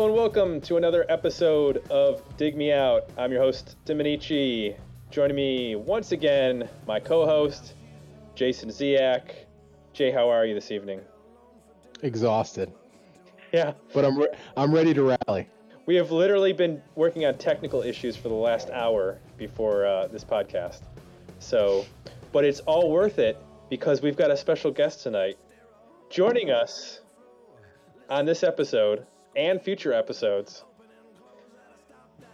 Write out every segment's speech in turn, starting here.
Hello and welcome to another episode of Dig Me Out. I'm your host, Dominici. Joining me once again, my co-host, Jason Ziak. Jay, how are you this evening? Exhausted, Yeah, but I'm re- I'm ready to rally. we have literally been working on technical issues for the last hour before uh, this podcast. So, but it's all worth it because we've got a special guest tonight. Joining us on this episode and future episodes,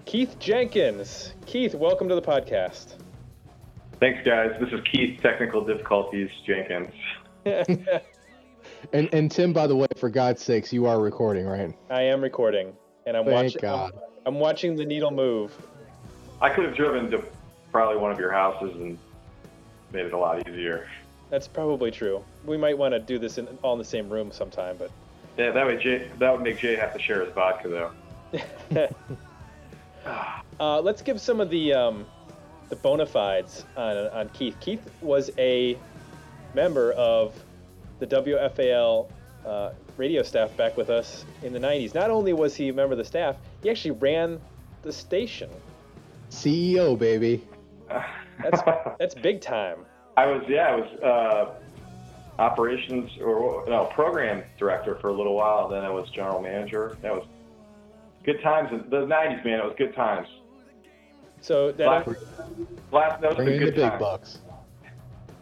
Keith Jenkins. Keith, welcome to the podcast. Thanks, guys. This is Keith, Technical Difficulties Jenkins. And and Tim, by the way, for God's sakes, you are recording, right? I am recording, and I'm Thank watching. God. I'm, I'm watching the needle move. I could have driven to probably one of your houses and made it a lot easier. That's probably true. We might want to do this in, all in the same room sometime, but Yeah, that way Jay, that would make Jay have to share his vodka though. uh, let's give some of the um, the bona fides on, on Keith. Keith was a member of the WFAL uh, radio staff back with us in the 90s. Not only was he a member of the staff, he actually ran the station. CEO, baby. That's that's big time. I was yeah, I was uh, operations or no program director for a little while. Then I was general manager. That was good times. in The '90s, man, it was good times. So that Last, last note's Bring in the good big time. bucks.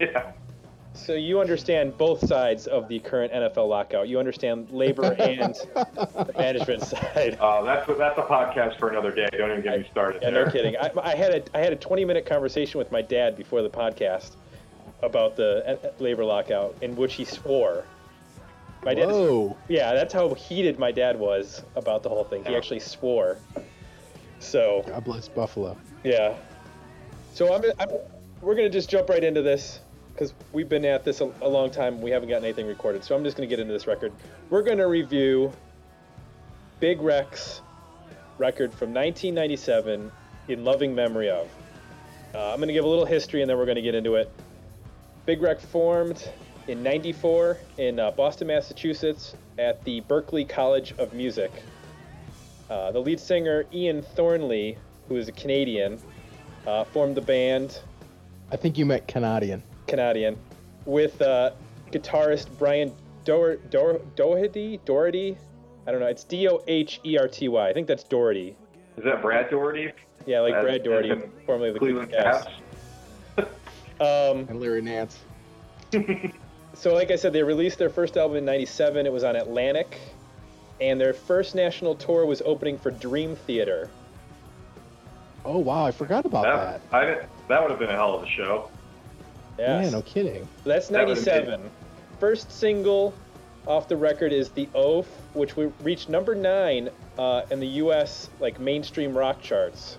Yeah. so you understand both sides of the current NFL lockout. You understand labor and the management side. Uh, that's that's a podcast for another day. Don't even get me started. Yeah, there. no kidding. I, I had a I had a 20 minute conversation with my dad before the podcast about the uh, labor lockout, in which he swore. My dad, Whoa. yeah, that's how heated my dad was about the whole thing. He actually swore. So God bless Buffalo. yeah. So I'm, I'm we're gonna just jump right into this because we've been at this a, a long time. We haven't gotten anything recorded, so I'm just gonna get into this record. We're gonna review Big Wreck's record from 1997 in loving memory of. Uh, I'm gonna give a little history and then we're gonna get into it. Big Wreck formed in '94 in uh, Boston, Massachusetts, at the Berklee College of Music. Uh, the lead singer Ian Thornley, who is a Canadian, uh, formed the band I think you meant Canadian. Canadian with uh, guitarist Brian Dor- Dor- Doherty. Doherty, I don't know. It's D O H E R T Y. I think that's Doherty. Is that Brad Daugherty? Yeah, like As- Brad Daugherty, formerly of the Cleveland Cavs. Cavs. Um, And Larry Nance. so, like I said, they released their first album in '97. It was on Atlantic, and their first national tour was opening for Dream Theater. Oh wow, I forgot about that. That, I, that would have been a hell of a show. Yes. Yeah, no kidding. That's That 97. First single off the record is The Oaf, which we reached number nine uh, in the U.S. like mainstream rock charts.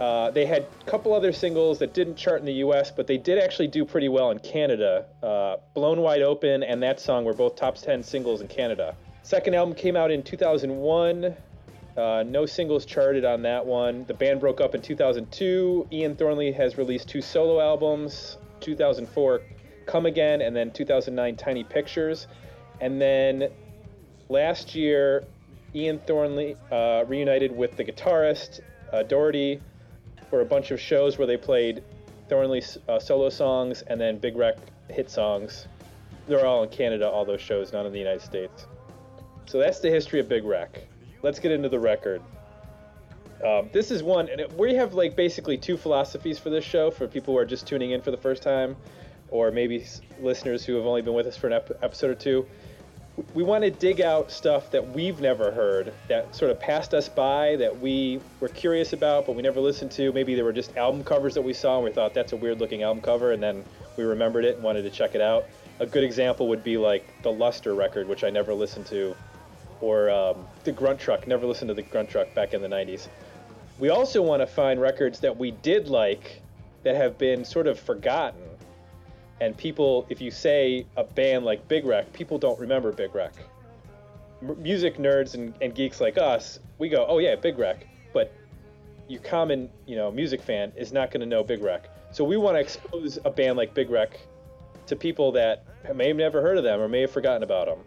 Uh, they had a couple other singles that didn't chart in the U.S., but they did actually do pretty well in Canada. Uh, Blown Wide Open and that song were both top 10 singles in Canada. Second album came out in 2001. Uh, no singles charted on that one. The band broke up in 2002. Ian Thornley has released two solo albums 2004, Come Again, and then 2009, Tiny Pictures. And then last year, Ian Thornley uh, reunited with the guitarist uh, Doherty for a bunch of shows where they played Thornley's uh, solo songs and then Big Wreck hit songs. They're all in Canada, all those shows, not in the United States. So that's the history of Big Wreck. Let's get into the record. Um, this is one, and it, we have like basically two philosophies for this show for people who are just tuning in for the first time, or maybe listeners who have only been with us for an ep- episode or two. We want to dig out stuff that we've never heard, that sort of passed us by, that we were curious about, but we never listened to. Maybe there were just album covers that we saw and we thought that's a weird looking album cover, and then we remembered it and wanted to check it out. A good example would be like the Luster record, which I never listened to, or um, the Grunt Truck. Never listened to the Grunt Truck back in the 90s. We also want to find records that we did like that have been sort of forgotten. And people, if you say a band like Big Wreck, people don't remember Big Wreck. M- music nerds and, and geeks like us, we go, oh yeah, Big Wreck. But your common, you know, music fan is not going to know Big Wreck. So we want to expose a band like Big Wreck to people that may have never heard of them or may have forgotten about them.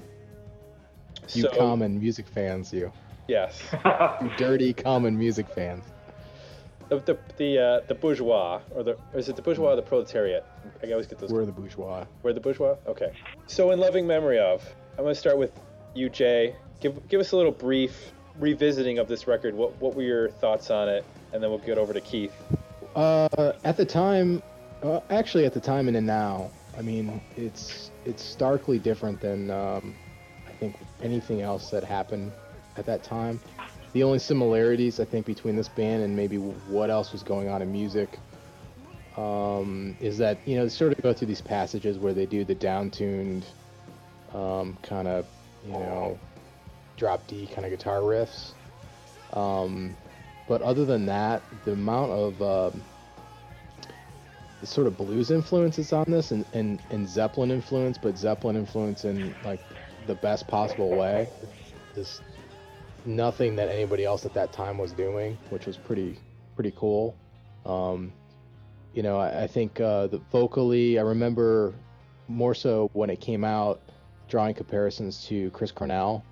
You So- common music fans, you. Yes. You dirty common music fans. The the the, uh, the bourgeois or the or is it the bourgeois or the proletariat? I always get those. We're the bourgeois. We're the bourgeois. Okay. So in loving memory of, I'm gonna start with you, Jay. Give give us a little brief revisiting of this record. What what were your thoughts on it? And then we'll get over to Keith. Uh, at the time, uh, actually, at the time and now, I mean, it's it's starkly different than um, I think anything else that happened at that time. The only similarities I think between this band and maybe what else was going on in music um, is that you know they sort of go through these passages where they do the down-tuned um, kind of you know drop D kind of guitar riffs. Um, but other than that, the amount of um, the sort of blues influences on this and, and, and Zeppelin influence, but Zeppelin influence in like the best possible way is nothing that anybody else at that time was doing, which was pretty pretty cool. Um, you know, I, I think uh, the vocally, I remember more so when it came out, drawing comparisons to Chris Cornell.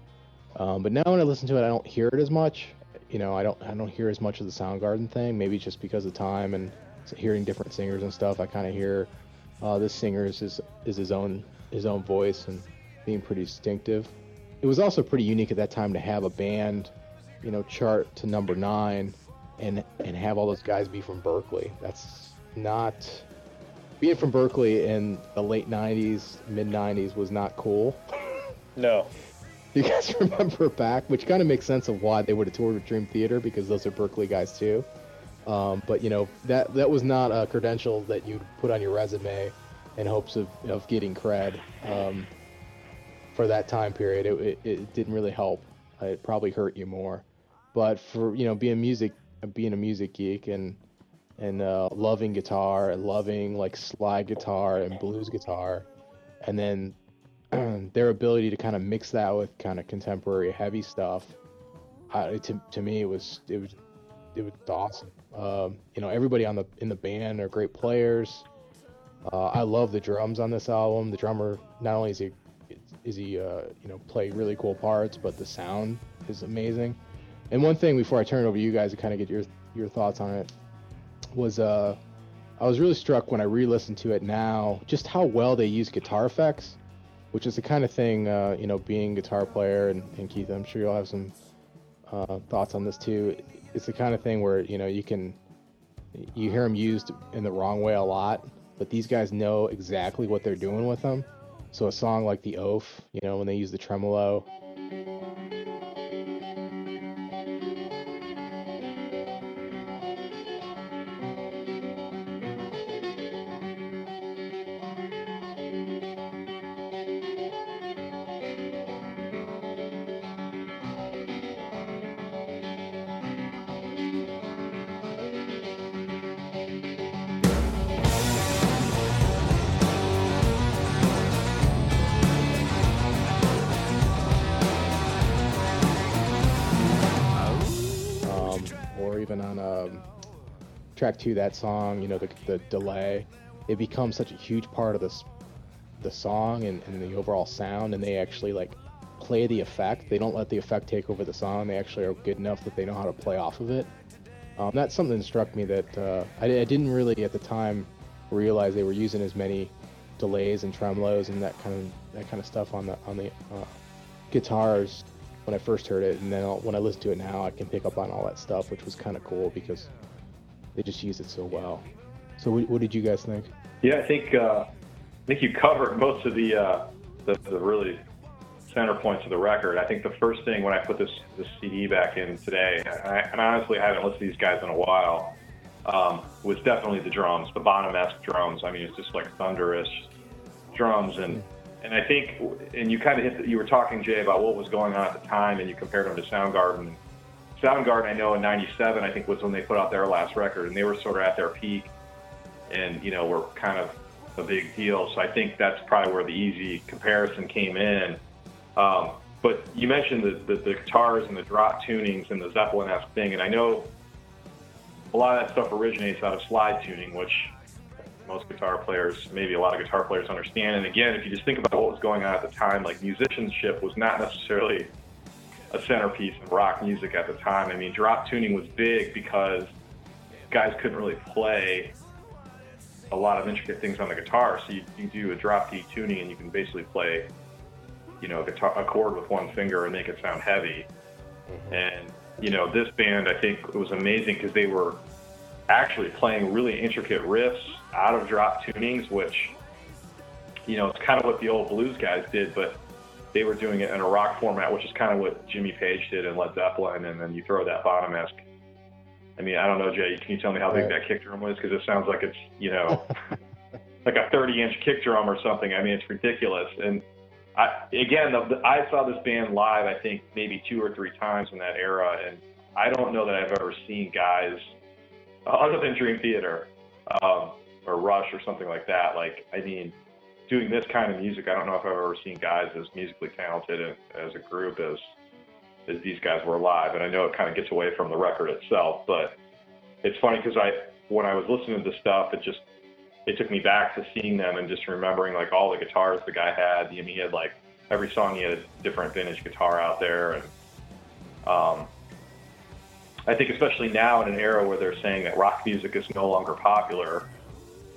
Um, but now when I listen to it, I don't hear it as much. You know, I don't I don't hear as much of the Soundgarden thing. Maybe just because of time and hearing different singers and stuff. I kind of hear uh, this singer is is his own his own voice and being pretty distinctive. It was also pretty unique at that time to have a band, you know, chart to number nine, and and have all those guys be from Berklee. That's not being from Berklee in the late '90s, mid '90s was not cool. No. You guys remember back, which kind of makes sense of why they would have toured with Dream Theater because those are Berklee guys too. Um, but you know that that was not a credential that you'd put on your resume in hopes of, of getting cred um, for that time period. It, it, it didn't really help. It probably hurt you more. But for you know being music, being a music geek and and uh, loving guitar and loving like slide guitar and blues guitar, and then their ability to kind of mix that with kind of contemporary heavy stuff. Uh, to, to me, it was it was it was awesome. Um, you know, everybody on the in the band are great players. Uh, I love the drums on this album. The drummer not only is he he uh, you know play really cool parts, but the sound is amazing. And one thing before I turn it over to you guys to kind of get your your thoughts on it was uh, I was really struck when I re-listened to it now just how well they use guitar effects, which is the kind of thing uh, you know being guitar player and, and Keith, I'm sure you'll have some uh, thoughts on this too. It's the kind of thing where you know you can you hear them used in the wrong way a lot, but these guys know exactly what they're doing with them. So a song like the Oaf, you know, when they use the tremolo. Um, track two, that song, you know, the, the delay, it becomes such a huge part of this, the song and, and the overall sound, and they actually like play the effect. They don't let the effect take over the song. They actually are good enough that they know how to play off of it. Um, that's something that struck me that uh, I, I didn't really at the time realize they were using as many delays and tremolos and that kind of that kind of stuff on the on the uh, guitars when I first heard it, and then when I listen to it now, I can pick up on all that stuff, which was kind of cool because they just use it so well. So, what, what did you guys think? Yeah, I think uh, I think you covered most of the, uh, the the really center points of the record. I think the first thing when I put this this CD back in today, I, and honestly, I haven't listened to these guys in a while, um, was definitely the drums, the Bonham-esque drums. I mean, it's just like thunderous drums, and and I think, and you kind of hit, the, you were talking Jay about what was going on at the time, and you compared them to Soundgarden. Soundgarden, I know in '97, I think was when they put out their last record, and they were sort of at their peak, and you know were kind of a big deal. So I think that's probably where the easy comparison came in. Um, but you mentioned the, the, the guitars and the drop tunings and the Zeppelin-esque thing, and I know a lot of that stuff originates out of slide tuning, which most guitar players, maybe a lot of guitar players understand. And again, if you just think about what was going on at the time, like musicianship was not necessarily a centerpiece in rock music at the time. I mean, drop tuning was big because guys couldn't really play a lot of intricate things on the guitar. So you, you do a drop D tuning and you can basically play, you know, a, guitar, a chord with one finger and make it sound heavy. Mm-hmm. And, you know, this band, I think it was amazing because they were actually playing really intricate riffs out of drop tunings, which, you know, it's kind of what the old blues guys did, but they were doing it in a rock format, which is kind of what Jimmy Page did in Led Zeppelin. And then you throw that Bonham-esque I mean, I don't know, Jay. Can you tell me how big that kick drum was? Because it sounds like it's, you know, like a 30-inch kick drum or something. I mean, it's ridiculous. And I, again, the, the, I saw this band live. I think maybe two or three times in that era, and I don't know that I've ever seen guys other than Dream Theater um, or Rush or something like that. Like, I mean, doing this kind of music, I don't know if I've ever seen guys as musically talented as a group as as these guys were live. And I know it kind of gets away from the record itself, but it's funny because I, when I was listening to stuff, it just, it took me back to seeing them and just remembering like all the guitars the guy had. I mean, he had like every song he had a different vintage guitar out there, and um, I think especially now in an era where they're saying that rock music is no longer popular,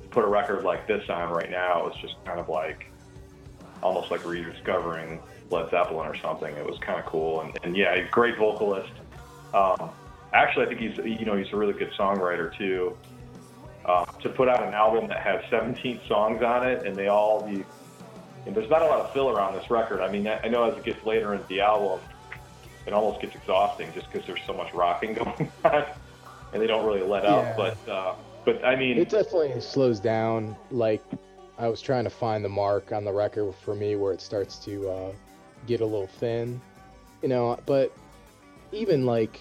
to put a record like this on right now is just kind of like almost like rediscovering Led Zeppelin or something. It was kind of cool, and, and yeah, great vocalist. Um, actually, I think he's you know he's a really good songwriter too. Uh, to put out an album that has 17 songs on it, and they all be and there's not a lot of filler on this record. I mean, I know as it gets later into the album, it almost gets exhausting just because there's so much rocking going on, and they don't really let yeah. up. But uh, but I mean, it definitely slows down. Like I was trying to find the mark on the record for me where it starts to uh, get a little thin, you know. But even like,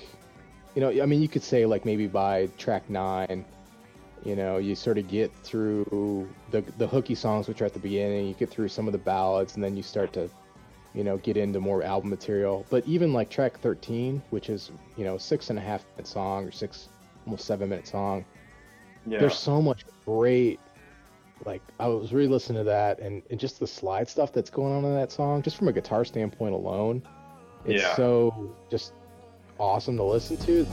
you know, I mean, you could say like maybe by track nine, you know, you sort of get through the the hooky songs which are at the beginning. You get through some of the ballads, and then you start to, you know, get into more album material. But even like track thirteen, which is you know six and a half minute song or six almost seven minute song. Yeah. There's so much great like I was really listening to that and, and just the slide stuff that's going on in that song, just from a guitar standpoint alone, it's yeah. so just awesome to listen to.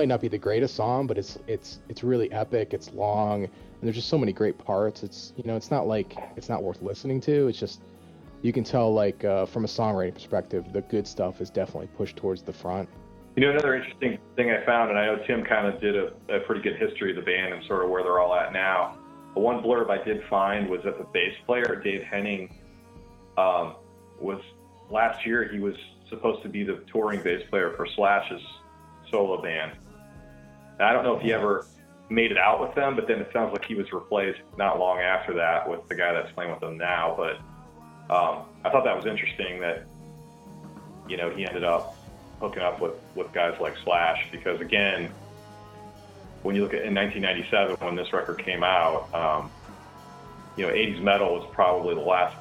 Might not be the greatest song, but it's it's it's really epic. It's long, and there's just so many great parts. It's you know, it's not like it's not worth listening to. It's just you can tell like uh, from a songwriting perspective, the good stuff is definitely pushed towards the front. You know, another interesting thing I found, and I know Tim kind of did a, a pretty good history of the band and sort of where they're all at now. But one blurb I did find was that the bass player Dave Henning um, was last year he was supposed to be the touring bass player for Slash's solo band I don't know if he ever made it out with them, but then it sounds like he was replaced not long after that with the guy that's playing with them now. But um, I thought that was interesting that you know he ended up hooking up with with guys like Slash because again, when you look at in 1997 when this record came out, um, you know 80s metal was probably the last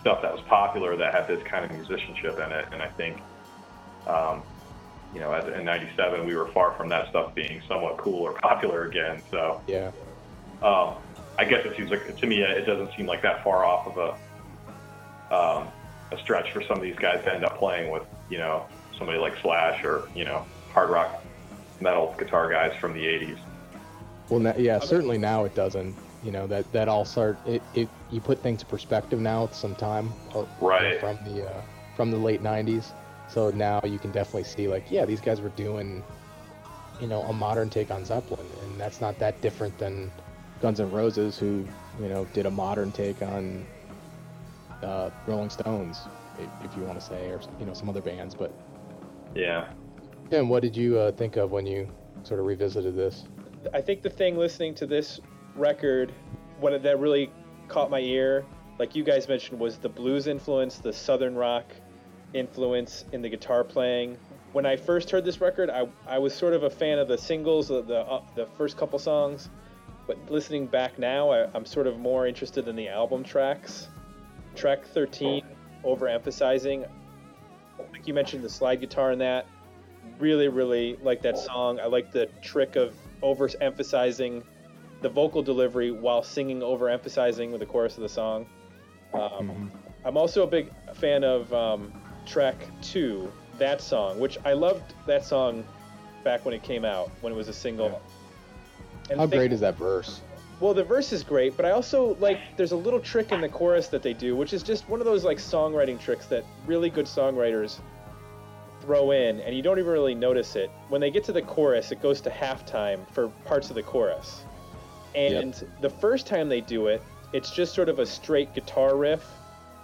stuff that was popular that had this kind of musicianship in it, and I think. Um, you know, in '97, we were far from that stuff being somewhat cool or popular again. So yeah, um, I guess it seems like to me it doesn't seem like that far off of a um, a stretch for some of these guys to end up playing with, you know, somebody like Slash or you know, hard rock metal guitar guys from the '80s. Well, yeah, certainly now it doesn't. You know that that all start it, it you put things in perspective now with some time right from the uh, from the late '90s So now you can definitely see like, yeah, these guys were doing, you know, a modern take on Zeppelin, and that's not that different than Guns N' Roses, who you know did a modern take on uh, Rolling Stones, if, if you want to say, or you know some other bands. But Yeah. and what did you uh, think of when you sort of revisited this? I think the thing listening to this record, what that really caught my ear, like you guys mentioned, was the blues influence, the southern rock influence in the guitar playing. When I first heard this record, I, I was sort of a fan of the singles, the the, uh, the first couple songs, but listening back now, I, I'm sort of more interested in the album tracks. Track 13, overemphasizing. Like you mentioned, the slide guitar in that. Really, really like that song. I like the trick of overemphasizing the vocal delivery while singing overemphasizing with the chorus of the song. Um, I'm also a big fan of um, track two, that song, which I loved that song back when it came out, when it was a single. And How think- great is that verse? well, the verse is great, but I also like there's a little trick in the chorus that they do, which is just one of those like songwriting tricks that really good songwriters throw in, and you don't even really notice it. When they get to the chorus, it goes to halftime for parts of the chorus. And the first time they do it, it's just sort of a straight guitar riff,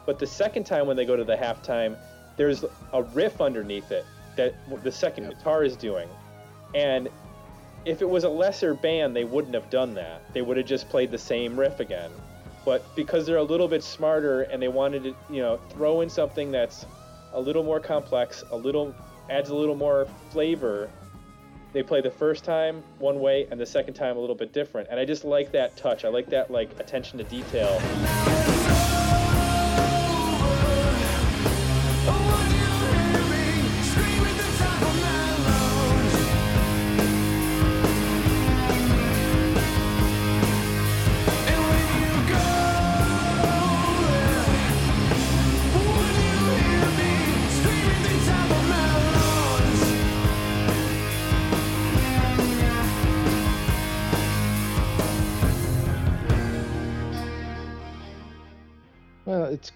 but the second time when they go to the halftime, there's a riff underneath it that the second Yep. guitar is doing. And if it was a lesser band, they wouldn't have done that. They would have just played the same riff again. But because they're a little bit smarter and they wanted to, you know, throw in something that's a little more complex, a little adds a little more flavor, they play the first time one way and the second time a little bit different. And I just like that touch. I like that like attention to detail.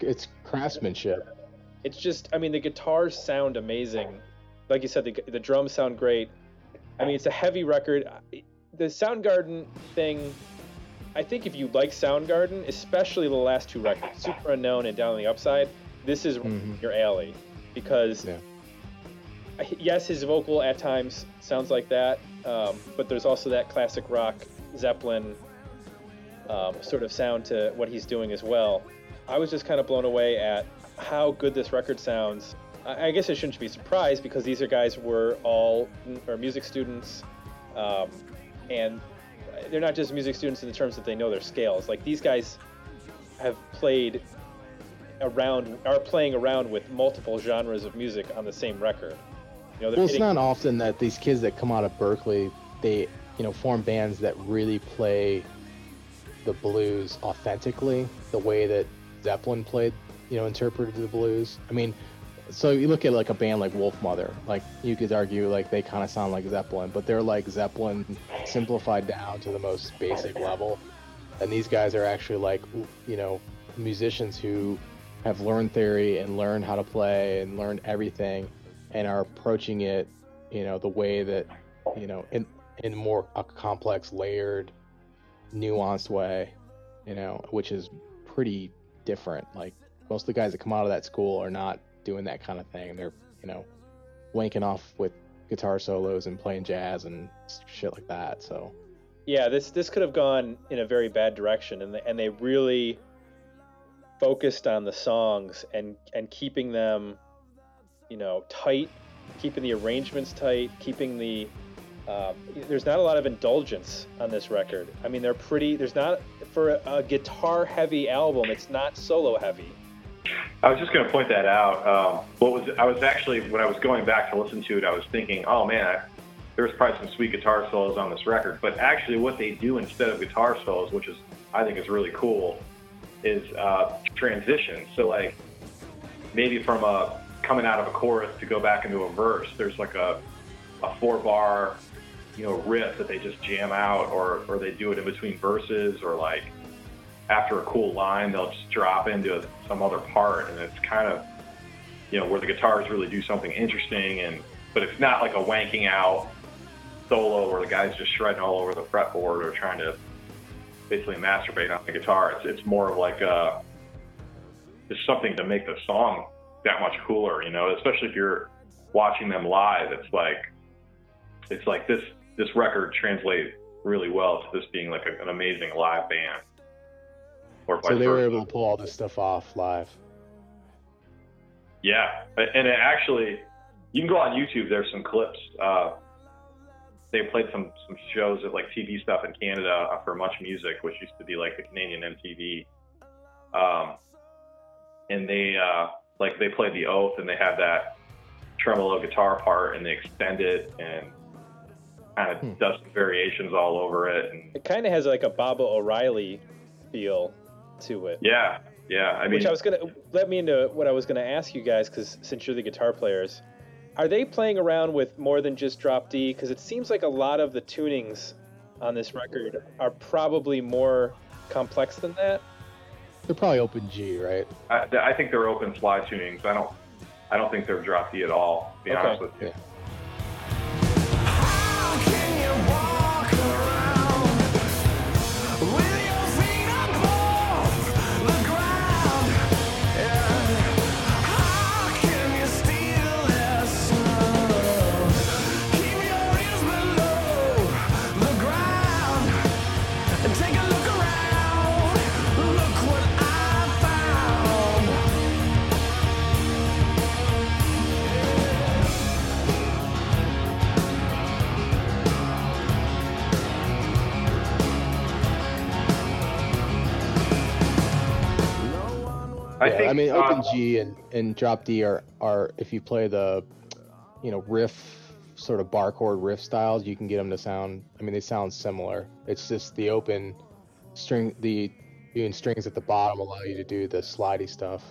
It's it's craftsmanship. It's just, I mean, the guitars sound amazing. Like you said, the, the drums sound great. I mean, it's a heavy record. The Soundgarden thing, I think if you like Soundgarden, especially the last two records, Superunknown and Down on the Upside, this is Mhm. your alley. Because, Yeah. Yes, his vocal at times sounds like that, um, but there's also that classic rock Zeppelin um, sort of sound to what he's doing as well. I was just kind of blown away at how good this record sounds. I I guess I shouldn't be surprised because these are guys who were all are music students, um, and they're not just music students in the terms that they know their scales. Like these guys have played around, are playing around with multiple genres of music on the same record. You know, Well, it's hitting- not often that these kids that come out of Berklee, they you know form bands that really play the blues authentically, the way that Zeppelin played, you know, interpreted the blues. I mean, so you look at like a band like Wolfmother, like you could argue like they kind of sound like Zeppelin, but they're like Zeppelin simplified down to the most basic level. And these guys are actually like you know musicians who have learned theory and learned how to play and learned everything and are approaching it, you know, the way that, you know, in in more a complex, layered, nuanced way, you know, which is pretty different. Like most of the guys that come out of that school are not doing that kind of thing. They're, you know, wanking off with guitar solos and playing jazz and shit like that. So yeah, this this could have gone in a very bad direction, and and they really focused on the songs and and keeping them, you know, tight, keeping the arrangements tight, keeping the. Uh, there's not a lot of indulgence on this record. I mean, they're pretty. There's not for a, guitar-heavy album. It's not solo-heavy. I was just going to point that out. Um, what was I was actually when I was going back to listen to it, I was thinking, oh man, I, there was probably some sweet guitar solos on this record. But actually, what they do instead of guitar solos, which is I think is really cool, is uh, transition. So like maybe from a coming out of a chorus to go back into a verse, there's like a a four bar you know riff that they just jam out, or or they do it in between verses, or like after a cool line, they'll just drop into some other part, and it's kind of you know, where the guitars really do something interesting, and but it's not like a wanking out solo where the guy's just shredding all over the fretboard or trying to basically masturbate on the guitar. It's it's more of like a just something to make the song that much cooler, you know. Especially if you're watching them live, it's like it's like this this record translates really well to this being like a, an amazing live band. Or so they were able to pull all this stuff off live. Yeah, and it actually, you can go on YouTube. There's some clips. Uh, they played some some shows at like TV stuff in Canada for Much Music, which used to be like the Canadian MTV. Um, and they uh, like they played the Oaf, and they had that tremolo guitar part, and they extended it and kind of hmm. does some variations all over it. And it kind of has like a Baba O'Riley feel to it. Yeah, yeah. I mean, which I was gonna let me into what I was gonna ask you guys because since you're the guitar players, are they playing around with more than just drop D? Because it seems like a lot of the tunings on this record are probably more complex than that. They're probably open G, right? I, I think they're open slide tunings. I don't, I don't think they're drop D at all. To be okay. honest with you. Yeah. I, think, I mean, Open uh, G and, and Drop D are, are, if you play the, you know, riff, sort of bar chord riff styles, you can get them to sound, I mean, they sound similar. It's just the open string, the doing strings at the bottom allow you to do the slidey stuff.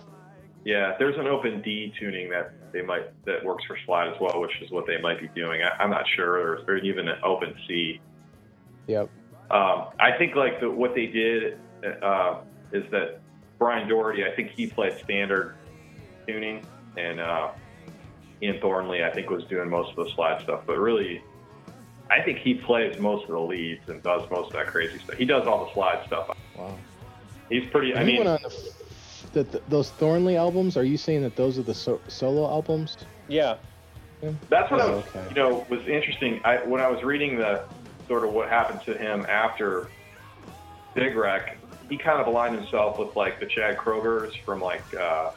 Yeah, there's an open D tuning that they might, that works for slide as well, which is what they might be doing. I, am not sure, or, or even an open C. Yep. Um, I think like the, what they did uh, is that Brian Doherty, I think he played standard tuning, and uh, Ian Thornley, I think, was doing most of the slide stuff. But really, I think he plays most of the leads and does most of that crazy stuff. He does all the slide stuff. Wow. He's pretty. I mean, the, the, the, those Thornley albums. Are you saying that those are the so, solo albums? Yeah. yeah. That's what oh, I was, okay. you know, was interesting. I when I was reading the sort of what happened to him after Big Wreck, he kind of aligned himself with like the Chad Kroegers from like uh,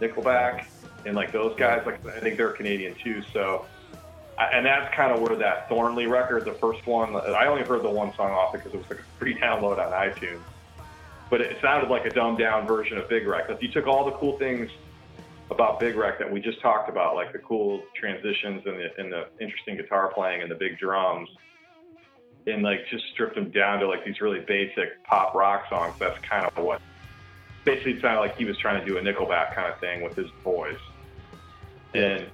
Nickelback and like those guys. Like I think they're Canadian too. So, and that's kind of where that Thornley record, the first one, I only heard the one song off it because it was like a free download on iTunes. But it sounded like a dumbed down version of Big Wreck. If you took all the cool things about Big Wreck that we just talked about, like the cool transitions and the, and the interesting guitar playing and the big drums, and like just stripped them down to like these really basic pop rock songs. That's kind of what basically it sounded like he was trying to do a Nickelback kind of thing with his voice. And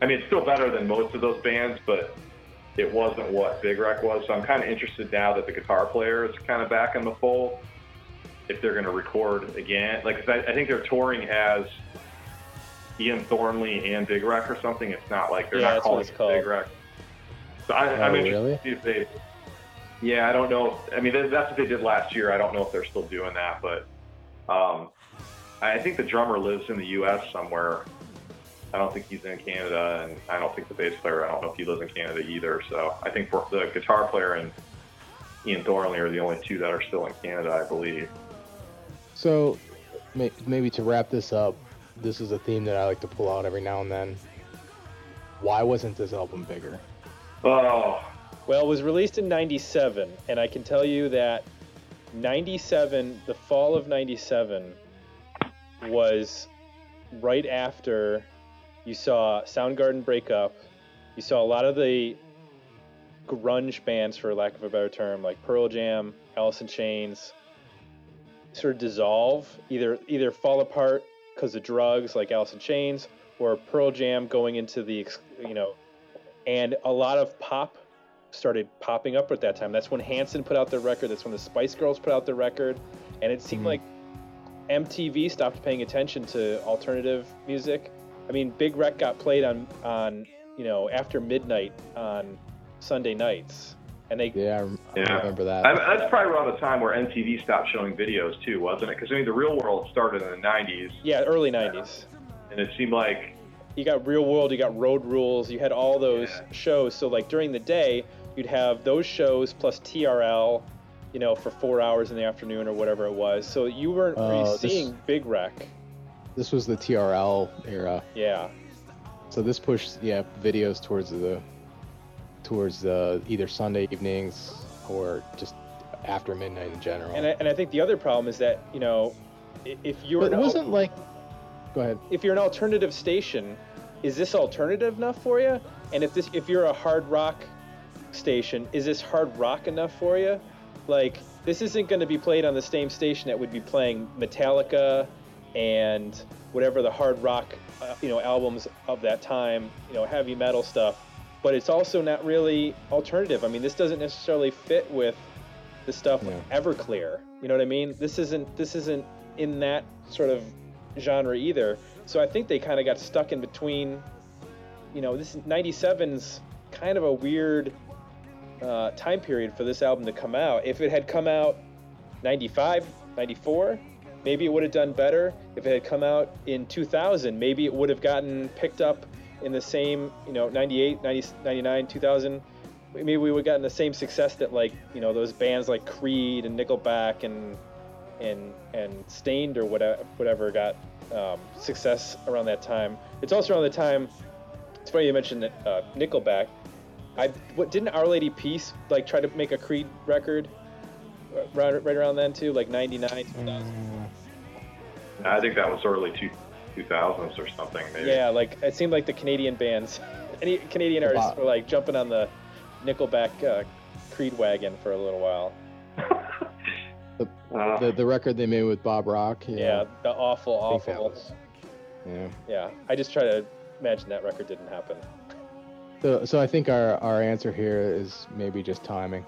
I mean, it's still better than most of those bands, but it wasn't what Big Wreck was. So I'm kind of interested now that the guitar player is kind of back in the fold. If they're going to record again, like I, I think they're touring as Ian Thornley and Big Wreck or something. It's not like they're yeah, not calling it called. Big Wreck. So I, am oh, interested really? to see if they yeah, I don't know. I mean, that's what they did last year. I don't know if they're still doing that, but um, I think the drummer lives in the U.S. somewhere. I don't think he's in Canada, and I don't think the bass player. I don't know if he lives in Canada either. So I think for the guitar player and Ian Thornley are the only two that are still in Canada, I believe. So maybe to wrap this up, this is a theme that I like to pull out every now and then. Why wasn't this album bigger? Oh, well, it was released in 97, and I can tell you that 97, the fall of 97, was right after you saw Soundgarden break up. You saw a lot of the grunge bands, for lack of a better term, like Pearl Jam, Alice in Chains, sort of dissolve, either either fall apart because of drugs, like Alice in Chains, or Pearl Jam going into the, you know, and a lot of pop started popping up at that time. That's when Hanson put out their record. That's when the Spice Girls put out their record, and it seemed mm-hmm. like MTV stopped paying attention to alternative music. I mean, Big Wreck got played on on you know after midnight on Sunday nights, and they Yeah, I rem- I Yeah. remember that. I, that's probably around the time where MTV stopped showing videos too, wasn't it? Because I mean, the Real World started in the '90s, yeah early '90s. and it seemed like You got Real World, you got Road Rules, you had all those Yeah. shows. So like during the day, you'd have those shows plus TRL, you know, for four hours in the afternoon or whatever it was. So you weren't uh, really Oh, this- seeing Big Wreck. This was the TRL era, Yeah. so this pushed yeah videos towards the towards the either Sunday evenings or just after midnight in general. And I, and I think the other problem is that you know, if you're but it wasn't like. Go ahead. if you're an alternative station, is this alternative enough for you? And if this if you're a hard rock station, is this hard rock enough for you? Like this isn't going to be played on the same station that would be playing Metallica and whatever the hard rock uh, you know albums of that time, you know, heavy metal stuff. But it's also not really alternative. I mean, this doesn't necessarily fit with the stuff Yeah. Everclear. You know what I mean? This isn't this isn't in that sort of genre either. So I think they kind of got stuck in between. You know, this 97's kind of a weird uh, time period for this album to come out. If it had come out 95, 94, maybe it would have done better. If it had come out in 2000, maybe it would have gotten picked up in the same, you know, 98, 90, 99, 2000. Maybe we would have gotten the same success that like, you know, those bands like Creed and Nickelback and and and Staind or whatever whatever got um, success around that time. It's also around the time. It's funny you mentioned uh, Nickelback. I what didn't Our Lady Peace like try to make a Creed record uh, right, right around then too, like '99, 2000. Mm, I think that was early two, 2000s or something. Maybe. Yeah, like it seemed like the Canadian bands, any Canadian artists Wow. were like jumping on the Nickelback uh, Creed wagon for a little while. Uh, the the record they made with Bob Rock. Yeah, Yeah. the awful, I awful. was- yeah. Yeah, I just try to imagine that record didn't happen. So, so I think our, our answer here is maybe just timing.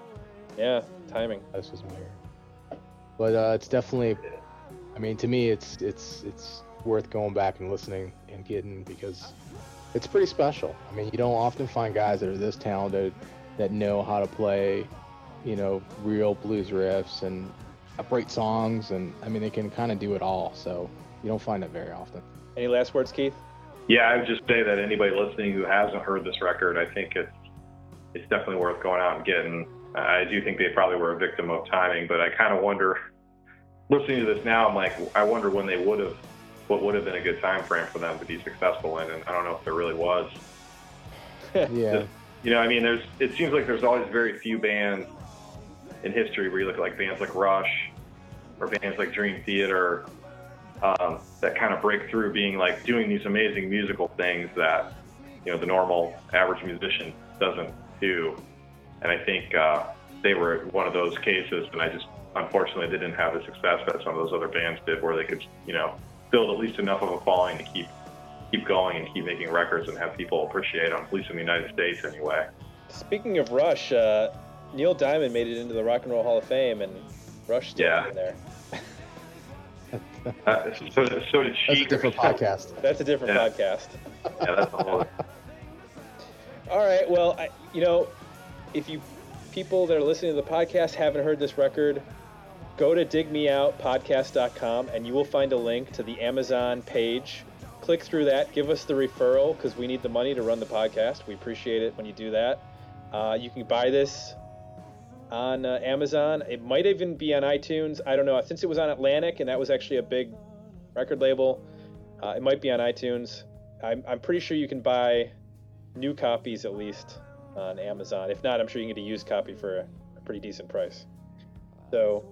Yeah, timing. This was weird. But uh, it's definitely, I mean, to me, it's it's it's worth going back and listening and getting because it's pretty special. I mean, you don't often find guys that are this talented that know how to play, you know, real blues riffs and upright songs, and I mean, they can kind of do it all. So you don't find it very often. Any last words, Keith? Yeah, I would just say that anybody listening who hasn't heard this record, I think it's it's definitely worth going out and getting. I do think they probably were a victim of timing, but I kind of wonder, listening to this now, I'm like, I wonder when they would have, what would have been a good time frame for them to be successful in, and I don't know if there really was. Yeah. You know, I mean, there's it seems like there's always very few bands in history where you look at like bands like Rush or bands like Dream Theater um, that kind of break through being like doing these amazing musical things that you know the normal average musician doesn't do. And I think uh, they were one of those cases, and I just unfortunately they didn't have the success that some of those other bands did, where they could you know build at least enough of a following to keep keep going and keep making records and have people appreciate them, at least in the United States anyway. Speaking of Rush, uh, Neil Diamond made it into the Rock and Roll Hall of Fame, and Rush still Yeah. in there. Uh, so, so did she. That's a different podcast. That's a different Yeah. podcast. Yeah, that's a whole. All right. Well, I, you know, if you people that are listening to the podcast haven't heard this record, go to digmeoutpodcast.com and you will find a link to the Amazon page. Click through that. Give us the referral because we need the money to run the podcast. We appreciate it when you do that. Uh, you can buy this on uh, Amazon. It might even be on iTunes. I don't know. Since it was on Atlantic and that was actually a big record label, uh, it might be on iTunes. I'm, I'm pretty sure you can buy new copies at least on Amazon. If not, I'm sure you can get a used copy for a, a pretty decent price. So,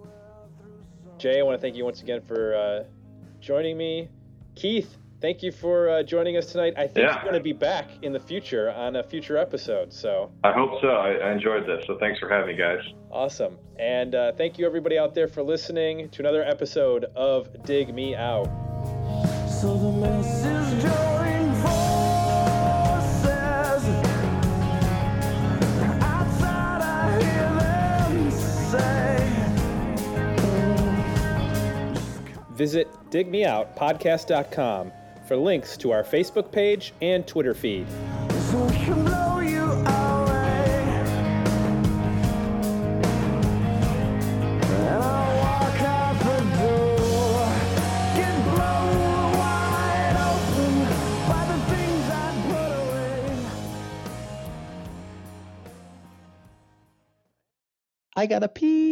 Jay, I want to thank you once again for uh, joining me. Keith, thank you for uh, joining us tonight. I think Yeah. you're going to be back in the future on a future episode. So, I hope so. I, I enjoyed this. So thanks for having me, guys. awesome. And uh, thank you, everybody out there, for listening to another episode of Dig Me Out. So the masses join forces. Outside, I hear them say. visit digmeoutpodcast.com for links to our Facebook page and Twitter feed. I. I gotta pee.